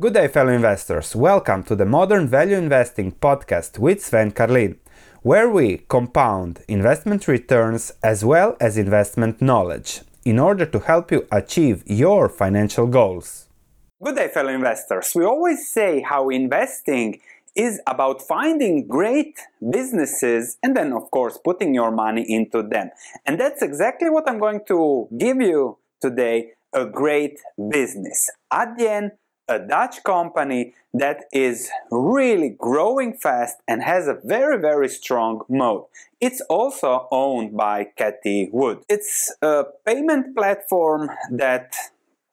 Good day, fellow investors. Welcome to the Modern Value Investing podcast with Sven Carlin, where we compound investment returns as well as investment knowledge in order to help you achieve your financial goals. Good day, fellow investors. We always say how investing is about finding great businesses and then, of course, putting your money into them. And that's exactly what I'm going to give you today a great business. Adyen a Dutch company that is really growing fast and has a very, very strong moat. It's also owned by Cathie Wood. It's a payment platform that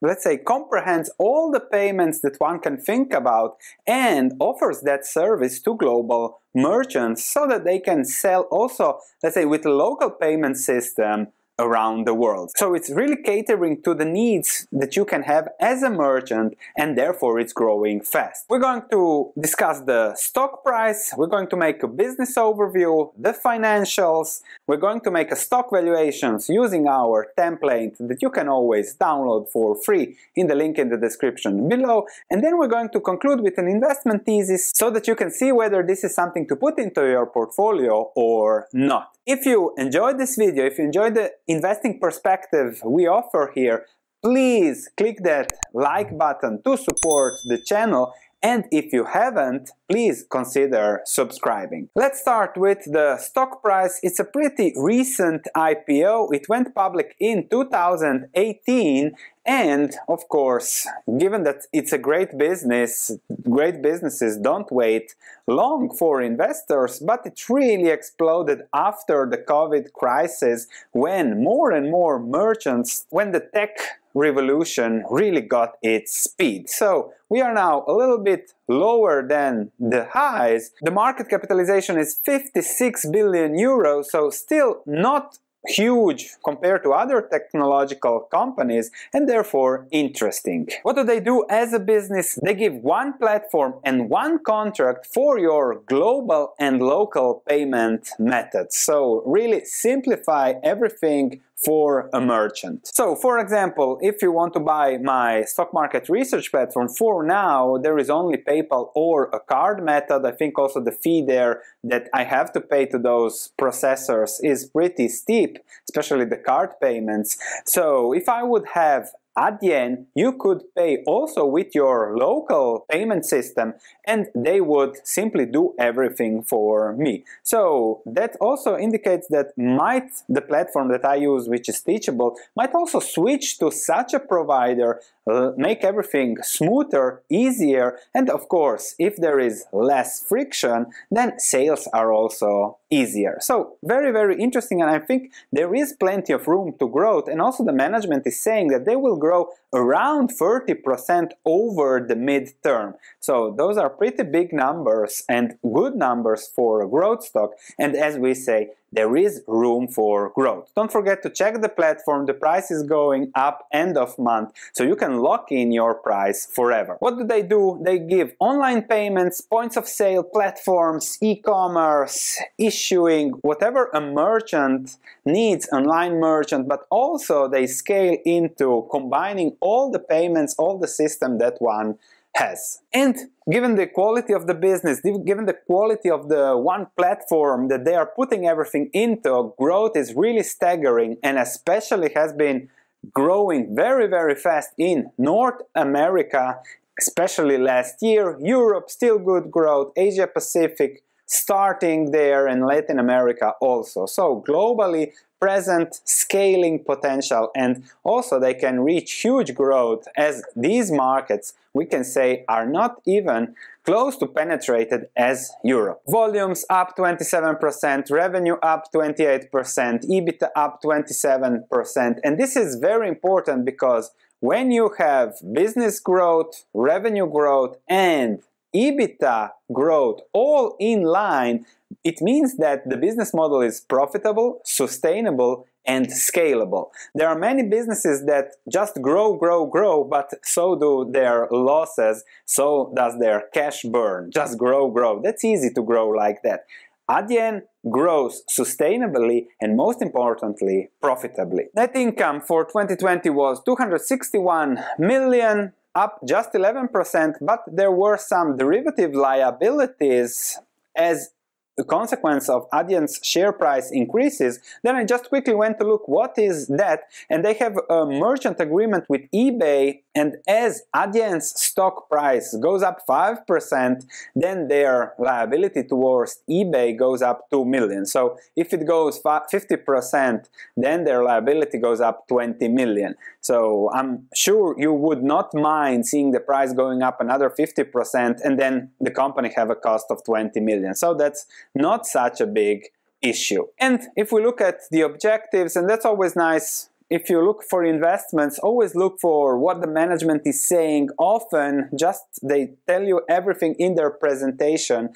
let's say comprehends all the payments that one can think about and offers that service to global merchants so that they can sell also let's say with a local payment system around the world. So it's really catering to the needs that you can have as a merchant and therefore it's growing fast. We're going to discuss the stock price, we're going to make a business overview, the financials, we're going to make a stock valuations using our template that you can always download for free in the link in the description below and then we're going to conclude with an investment thesis so that you can see whether this is something to put into your portfolio or not. If you enjoyed this video, if you enjoyed the investing perspective we offer here, please click that like button to support the channel and if you haven't, please consider subscribing. Let's start with the stock price. It's a pretty recent IPO. It went public in 2018 and of course, given that it's a great business, great businesses don't wait long for investors, but it really exploded after the COVID crisis when more and more merchants, when the tech revolution really got its speed. So we are now a little bit lower than the highs. The market capitalization is 56 billion euros, so still not huge compared to other technological companies and therefore interesting. What do they do as a business? They give one platform and one contract for your global and local payment methods. So really simplify everything for a merchant. So for example, if you want to buy my stock market research platform, for now there is only PayPal or a card method. I think also the fee there that I have to pay to those processors is pretty steep, especially the card payments. So if I would have Adyen, you could pay also with your local payment system and they would simply do everything for me. So that also indicates that might the platform that I use, which is Teachable, might also switch to such a provider, uh, make everything smoother, easier, and of course, if there is less friction, then sales are also easier. So very, very interesting, and I think there is plenty of room to growth, and also the management is saying that they will grow around 30% over the midterm. So those are pretty big numbers and good numbers for a growth stock, and as we say, there is room for growth. Don't forget to check the platform, the price is going up end of month, so you can lock in your price forever. What do they do? They give online payments, points of sale, platforms, e-commerce, issuing, whatever a merchant needs, online merchant, but also they scale into combining all the payments, all the system that one has. And given the quality of the business, given the quality of the one platform that they are putting everything into, growth is really staggering and especially has been growing very, very fast in North America, especially last year. Europe, still good growth. Asia Pacific, starting there, and Latin America also. So globally, present scaling potential and also they can reach huge growth as these markets we can say are not even close to penetrated as Europe. Volumes up 27%, revenue up 28%, EBITDA up 27% and this is very important because when you have business growth, revenue growth and EBITDA growth all in line, it means that the business model is profitable, sustainable, and scalable. There are many businesses that just grow, grow, grow, but so do their losses, so does their cash burn. Just grow, grow. That's easy to grow like that. Adyen grows sustainably and most importantly profitably. Net income for 2020 was 261 million up just 11%, but there were some derivative liabilities as a consequence of Adyen's share price increases, then I just quickly went to look what is that, and they have a merchant agreement with eBay, and as Adyen's stock price goes up 5%, then their liability towards eBay goes up 2 million. So if it goes 50%, then their liability goes up 20 million. So I'm sure you would not mind seeing the price going up another 50% and then the company have a cost of 20 million. So that's not such a big issue. And if we look at the objectives, and that's always nice if you look for investments, always look for what the management is saying. Often, just they tell you everything in their presentation,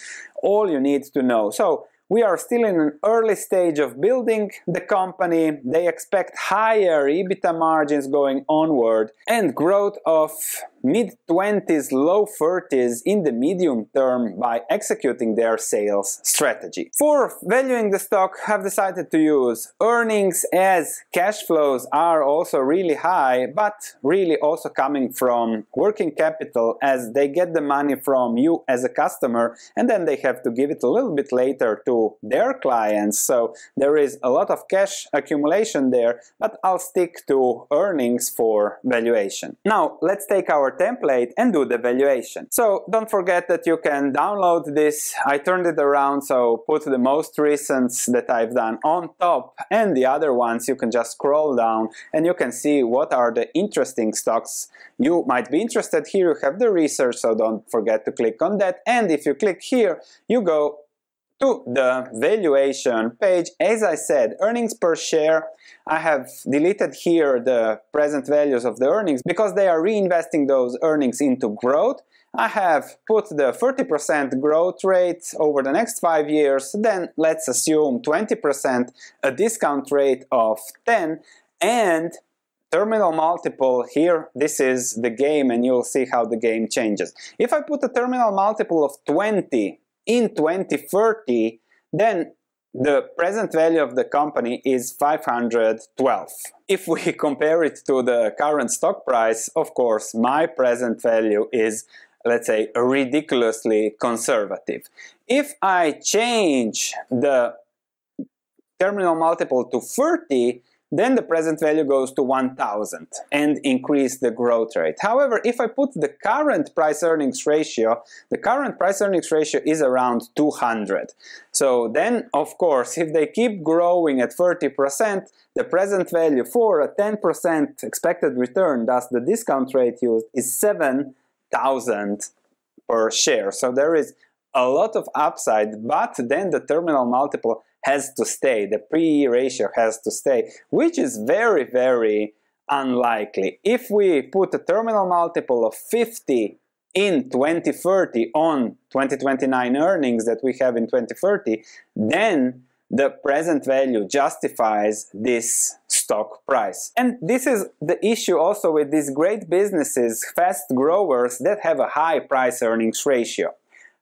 all you need to know. So, we are still in an early stage of building the company. They expect higher EBITDA margins going onward and growth of mid 20s, low 30s in the medium term by executing their sales strategy. For valuing the stock, have decided to use earnings as cash flows are also really high, but really also coming from working capital as they get the money from you as a customer and then they have to give it a little bit later to their clients. So there is a lot of cash accumulation there, but I'll stick to earnings for valuation. Now, let's take our template and do the valuation. So don't forget that you can download this. I turned it around, so put the most recent that I've done on top and the other ones you can just scroll down and you can see what are the interesting stocks you might be interested. Here you have the research, so don't forget to click on that. And if you click here, you go to the valuation page. As I said, earnings per share, I have deleted here the present values of the earnings because they are reinvesting those earnings into growth. I have put the 30% growth rate over the next five years, then let's assume 20%, a discount rate of 10, and terminal multiple here, this is the game and you'll see how the game changes. If I put a terminal multiple of 20 in 2030, then the present value of the company is 512. If we compare it to the current stock price, of course, my present value is, let's say, ridiculously conservative. If I change the terminal multiple to 30, then the present value goes to 1000 and increase the growth rate. However, if I put the current price earnings ratio, the current price earnings ratio is around 200. So then, of course, if they keep growing at 30%, the present value for a 10% expected return, thus the discount rate used, is 7000 per share. So there is a lot of upside, but then the terminal multiple has to stay, the PE ratio has to stay, which is very, very unlikely. If we put a terminal multiple of 50 in 2030 on 2029 earnings that we have in 2030, then the present value justifies this stock price. And this is the issue also with these great businesses, fast growers that have a high price earnings ratio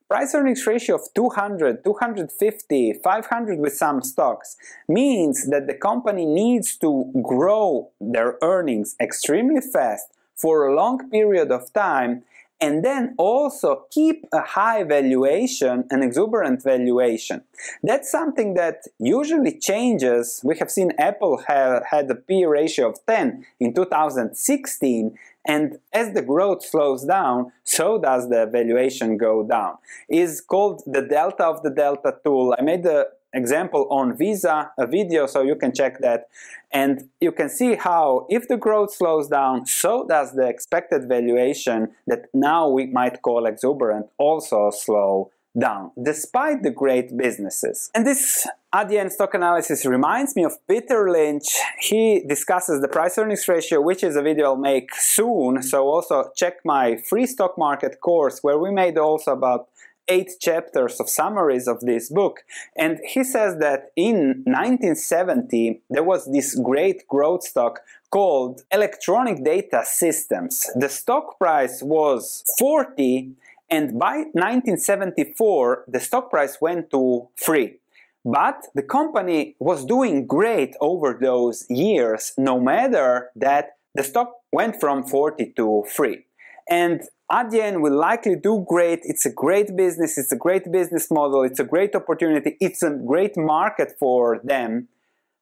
price earnings ratio of 200, 250, 500 with some stocks means that the company needs to grow their earnings extremely fast for a long period of time and then also keep a high valuation, an exuberant valuation. That's something that usually changes. We have seen Apple have had a P ratio of 10 in 2016, and as the growth slows down, so does the valuation go down. Is called the delta of the delta tool. I made the example on Visa, a video, so you can check that. And you can see how if the growth slows down, so does the expected valuation that now we might call exuberant also slow down, despite the great businesses. And this Adyen stock analysis reminds me of Peter Lynch. He discusses the price earnings ratio, which is a video I'll make soon. So also check my free stock market course where we made also about eight chapters of summaries of this book. And he says that in 1970, there was this great growth stock called Electronic Data Systems. The stock price was 40, and by 1974, the stock price went to 3. But the company was doing great over those years, no matter that the stock went from 40 to 3. and Adyen will likely do great. It's a great business. It's a great business model. It's a great opportunity. It's a great market for them.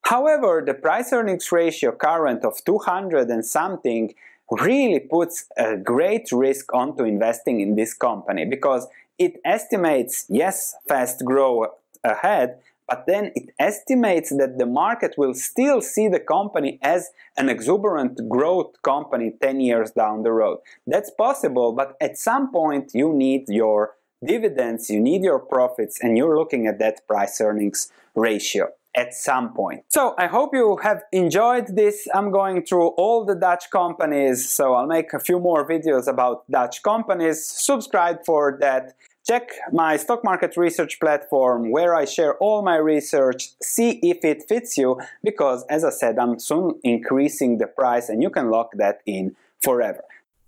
However, the price earnings ratio current of 200 and something really puts a great risk onto investing in this company because it estimates, yes, fast growth ahead, but then it estimates that the market will still see the company as an exuberant growth company 10 years down the road. That's possible, but at some point you need your dividends, you need your profits, and you're looking at that price earnings ratio at some point. So I hope you have enjoyed this. I'm going through all the Dutch companies, so I'll make a few more videos about Dutch companies. Subscribe for that. Check my stock market research platform where I share all my research, see if it fits you, because as I said, I'm soon increasing the price and you can lock that in forever.